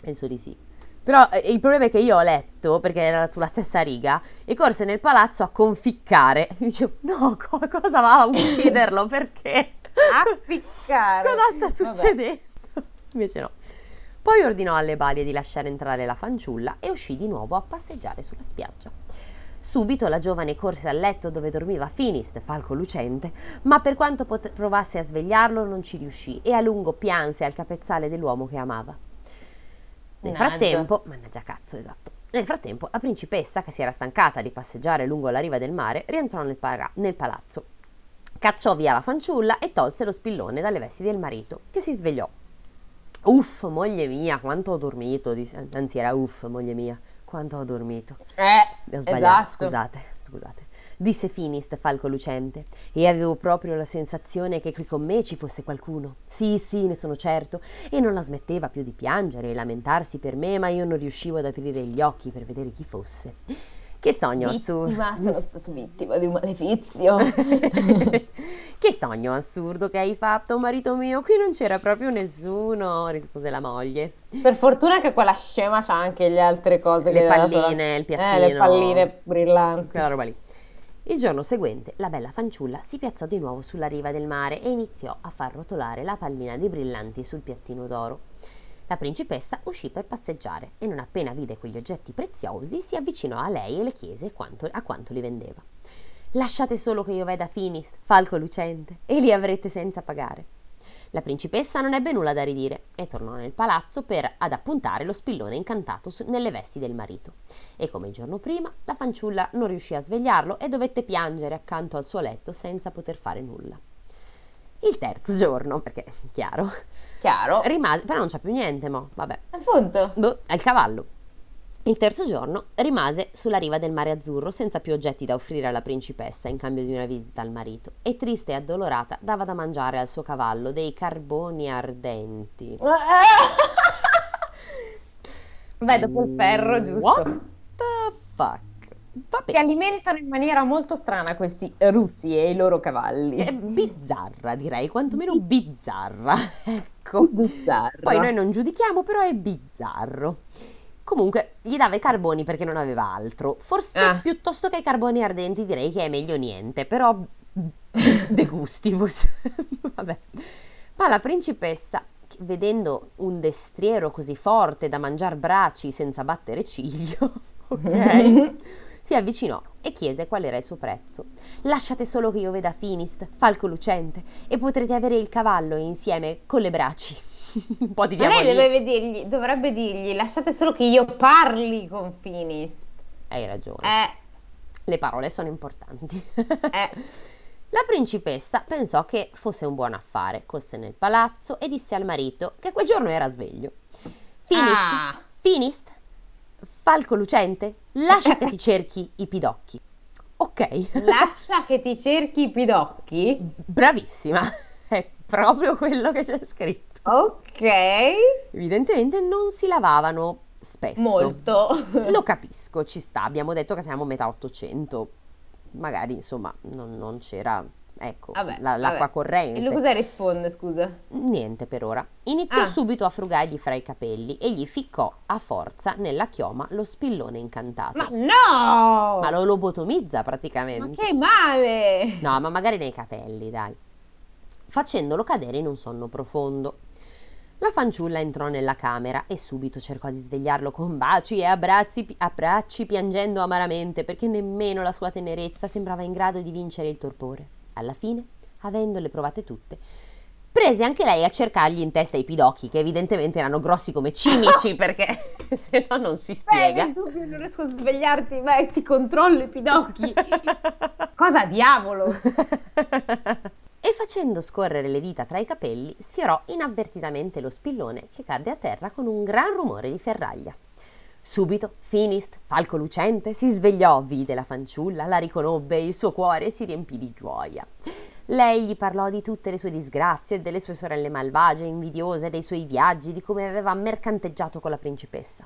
penso di sì. Però eh, il problema è che io ho letto, perché era sulla stessa riga, e corse nel palazzo a conficcare. E dicevo, no, co- cosa va a ucciderlo? Perché? Afficcare. Cosa sta Vabbè. succedendo? Invece no. Poi ordinò alle balie di lasciare entrare la fanciulla e uscì di nuovo a passeggiare sulla spiaggia. Subito la giovane corse al letto dove dormiva Finist, falco lucente, ma per quanto pot- provasse a svegliarlo non ci riuscì e a lungo pianse al capezzale dell'uomo che amava. Nel Mannaggia. frattempo, mannaggia cazzo, esatto. Nel frattempo, la principessa, che si era stancata di passeggiare lungo la riva del mare, rientrò nel, para- nel palazzo. Cacciò via la fanciulla e tolse lo spillone dalle vesti del marito, che si svegliò. Uff, moglie mia, quanto ho dormito, disse- anzi era uff, moglie mia, quanto ho dormito. Eh, Ho sbagliato, esatto. scusate, scusate. Disse Finist, falco lucente, e avevo proprio la sensazione che qui con me ci fosse qualcuno. Sì, sì, ne sono certo, e non la smetteva più di piangere e lamentarsi per me, ma io non riuscivo ad aprire gli occhi per vedere chi fosse. Che sogno assurdo. Vittima, sono stato vittima di un malefizio. che sogno assurdo che hai fatto, marito mio. Qui non c'era proprio nessuno, rispose la moglie. Per fortuna che quella scema c'ha anche le altre cose. Le dato la- palline, il Eh, piattino. le palline brillanti. Quella roba lì. Il giorno seguente la bella fanciulla si piazzò di nuovo sulla riva del mare e iniziò a far rotolare la pallina di brillanti sul piattino d'oro. La principessa uscì per passeggiare e non appena vide quegli oggetti preziosi si avvicinò a lei e le chiese quanto- a quanto li vendeva. Lasciate solo che io veda Finis, falco lucente, e li avrete senza pagare. La principessa non ebbe nulla da ridire e tornò nel palazzo per ad appuntare lo spillone incantato su- nelle vesti del marito. E come il giorno prima, la fanciulla non riuscì a svegliarlo e dovette piangere accanto al suo letto senza poter fare nulla. Il terzo giorno, perché chiaro, Chiaro. rimase, però non c'è più niente, mo, vabbè. Appunto. Boh, al cavallo. Il terzo giorno rimase sulla riva del mare azzurro senza più oggetti da offrire alla principessa in cambio di una visita al marito e triste e addolorata dava da mangiare al suo cavallo dei carboni ardenti. Beh, dopo il ferro, giusto. What the fuck? Vabbè, Si alimentano in maniera molto strana questi russi e i loro cavalli. è bizzarra direi, quantomeno bizzarra. Ecco. Bizzarro. Poi noi non giudichiamo, però è bizzarro. Comunque, gli dava i carboni perché non aveva altro. Forse Ah. piuttosto che i carboni ardenti direi che è meglio niente, però de gustibus. Vabbè. Ma la principessa, vedendo un destriero così forte da mangiar braci senza battere ciglio, ok, si avvicinò e chiese qual era il suo prezzo. Lasciate solo che io veda Finist, falco lucente, e potrete avere il cavallo insieme con le braci. Un po' di Ma lei dirgli, dovrebbe dirgli, lasciate solo che io parli con Finis. Hai ragione. Eh, Le parole sono importanti. eh. La principessa pensò che fosse un buon affare, corse nel palazzo e disse al marito che quel giorno era sveglio. Finist, Ah. Finist, falco lucente, lascia che ti cerchi i pidocchi. Ok, Lascia che ti cerchi i pidocchi. bravissima, è proprio quello che c'è scritto. Ok. Evidentemente non si lavavano spesso. Molto. Lo capisco, ci sta, abbiamo detto che siamo a metà 800, magari insomma non, non c'era, ecco, Vabbè, la- l'acqua vabbè. corrente. E lui cosa risponde, scusa? Niente per ora. Iniziò Ah. subito a frugargli fra i capelli e gli ficcò a forza nella chioma lo spillone incantato. Ma no! Ma lo lobotomizza Ma praticamente. che male! No, ma magari nei capelli, dai. Facendolo cadere in un sonno profondo. La fanciulla entrò nella camera e subito cercò di svegliarlo con baci e abbracci, abbracci piangendo amaramente perché nemmeno la sua tenerezza sembrava in grado di vincere il torpore. Alla fine, avendole provate tutte, prese anche lei a cercargli in testa i pidocchi che evidentemente erano grossi come cimici perché se no non si spiega. Beh, che non riesco a svegliarti, beh, ti controllo i pidocchi. Cosa diavolo? e facendo scorrere le dita tra i capelli, sfiorò inavvertitamente lo spillone che cadde a terra con un gran rumore di ferraglia. Subito Finist, falco lucente, si svegliò, vide la fanciulla, la riconobbe e il suo cuore si riempì di gioia. Lei gli parlò di tutte le sue disgrazie, delle sue sorelle malvagie, invidiose, dei suoi viaggi, di come aveva mercanteggiato con la principessa.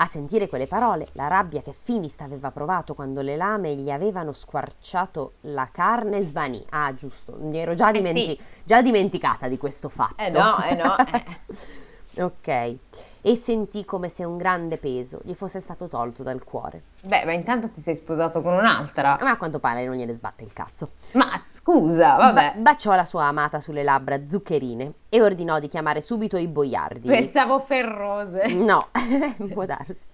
A sentire quelle parole, la rabbia che Finist aveva provato quando le lame gli avevano squarciato la carne svanì. Ah, giusto, mi ero già, Eh, dimenti- sì. già dimenticata di questo fatto. Eh no, eh no. eh. ok. E sentì come se un grande peso gli fosse stato tolto dal cuore. Beh, ma intanto ti sei sposato con un'altra. Ma a quanto pare non gliene sbatte il cazzo. Ma scusa, vabbè. Ba- baciò la sua amata sulle labbra zuccherine e ordinò di chiamare subito i boiardi. Pensavo ferrose. No, può darsi.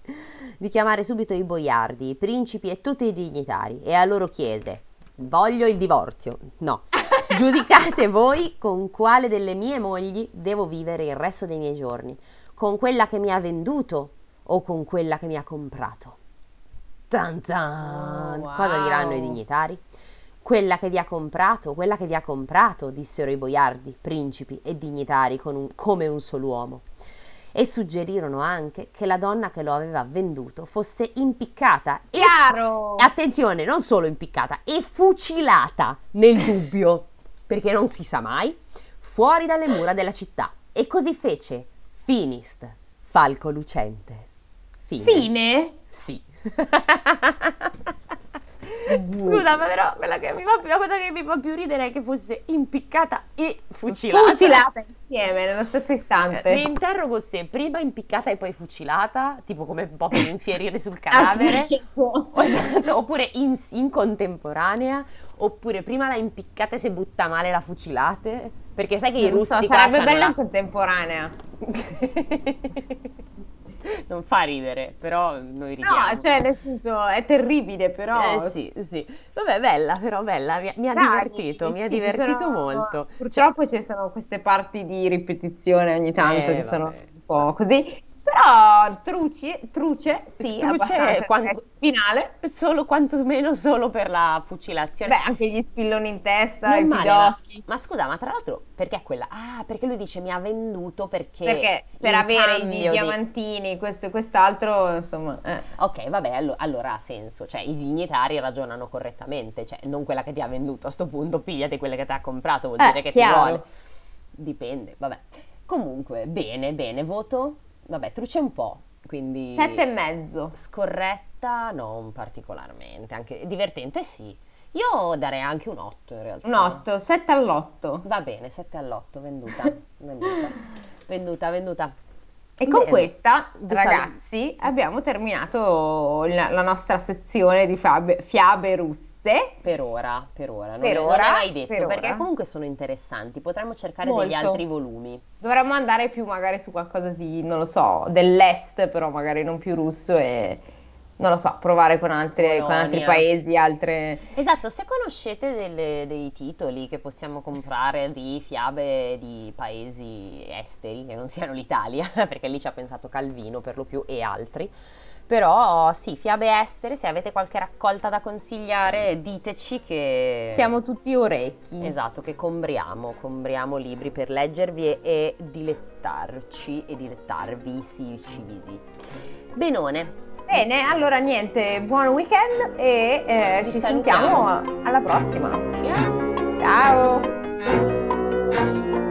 Di chiamare subito i boiardi, i principi e tutti i dignitari e a loro chiese: Voglio il divorzio. No. Giudicate voi con quale delle mie mogli devo vivere il resto dei miei giorni, con quella che mi ha venduto o con quella che mi ha comprato. Zan zan. Oh, wow. Cosa diranno i dignitari? Quella che vi ha comprato, quella che vi ha comprato, dissero i boiardi, principi e dignitari con un- come un solo uomo. E suggerirono anche che la donna che lo aveva venduto fosse impiccata e Chiaro. Attenzione, non solo impiccata, e fucilata nel dubbio, perché non si sa mai, fuori dalle mura della città. E così fece Finist, falco lucente. Fine. Fine? Sì. Scusa, ma però quella che mi fa, la cosa che mi fa più ridere è che fosse impiccata e fucilata. Fucilata insieme nello stesso istante. Mi interrogo se prima impiccata e poi fucilata, tipo come un po' per infierire sul cadavere. Aspetto. Esatto, oppure in, in contemporanea, oppure prima la impiccate se butta male la fucilate, perché sai che i Non russi so, sarebbe bella la- contemporanea. non fa ridere, però noi ridiamo. No, cioè nel senso è terribile, però Eh sì, sì. Vabbè, bella, però bella, mi, mi ha Dai, divertito, mi ha sì, divertito sono- molto. Purtroppo ci sono queste parti di ripetizione ogni tanto Eh, che sono vabbè. un po' così. Però truci, truce, sì, Truce quando- finale. Solo, quantomeno solo per la fucilazione. Beh, anche gli spilloni in testa, i pidocchi. ma scusa, ma tra l'altro perché quella? Ah, perché lui dice mi ha venduto perché... Perché per avere i di- di- diamantini, questo e quest'altro, insomma, eh. Ok, vabbè, allo- allora ha senso, cioè i dignitari ragionano correttamente, cioè non quella che ti ha venduto, a sto punto pigliati quella che ti ha comprato, vuol Eh, dire che ti chiaro. vuole. Dipende, vabbè. Comunque, bene, bene, voto, vabbè, truce un po', quindi... Sette e mezzo. Scorretta non particolarmente, anche divertente sì. Io darei anche un 8 in realtà. Un 8, 7 all'8. Va bene, 7 all'8, venduta, venduta, venduta, venduta. E con Bene. questa, ragazzi, abbiamo terminato la, la nostra sezione di fiabe, fiabe russe. Per ora, per ora, non, Per è, non ora, è mai detto, per perché ora. comunque sono interessanti, potremmo cercare degli Molto. altri volumi. Dovremmo andare più magari su qualcosa di, non lo so, dell'est, però magari non più russo e, non lo so, provare con, altre- con altri paesi, altre... Esatto, se conoscete delle- dei titoli che possiamo comprare di fiabe di paesi esteri, che non siano l'Italia, perché lì ci ha pensato Calvino per lo più e altri, però sì, fiabe estere, se avete qualche raccolta da consigliare, diteci che... Siamo tutti orecchi. Esatto, che combriamo, combriamo libri per leggervi e, e dilettarci e dilettarvi, sì, civili. Benone, Bene, allora niente, buon weekend e eh, ci salutiamo. sentiamo alla prossima. ciao! Ciao!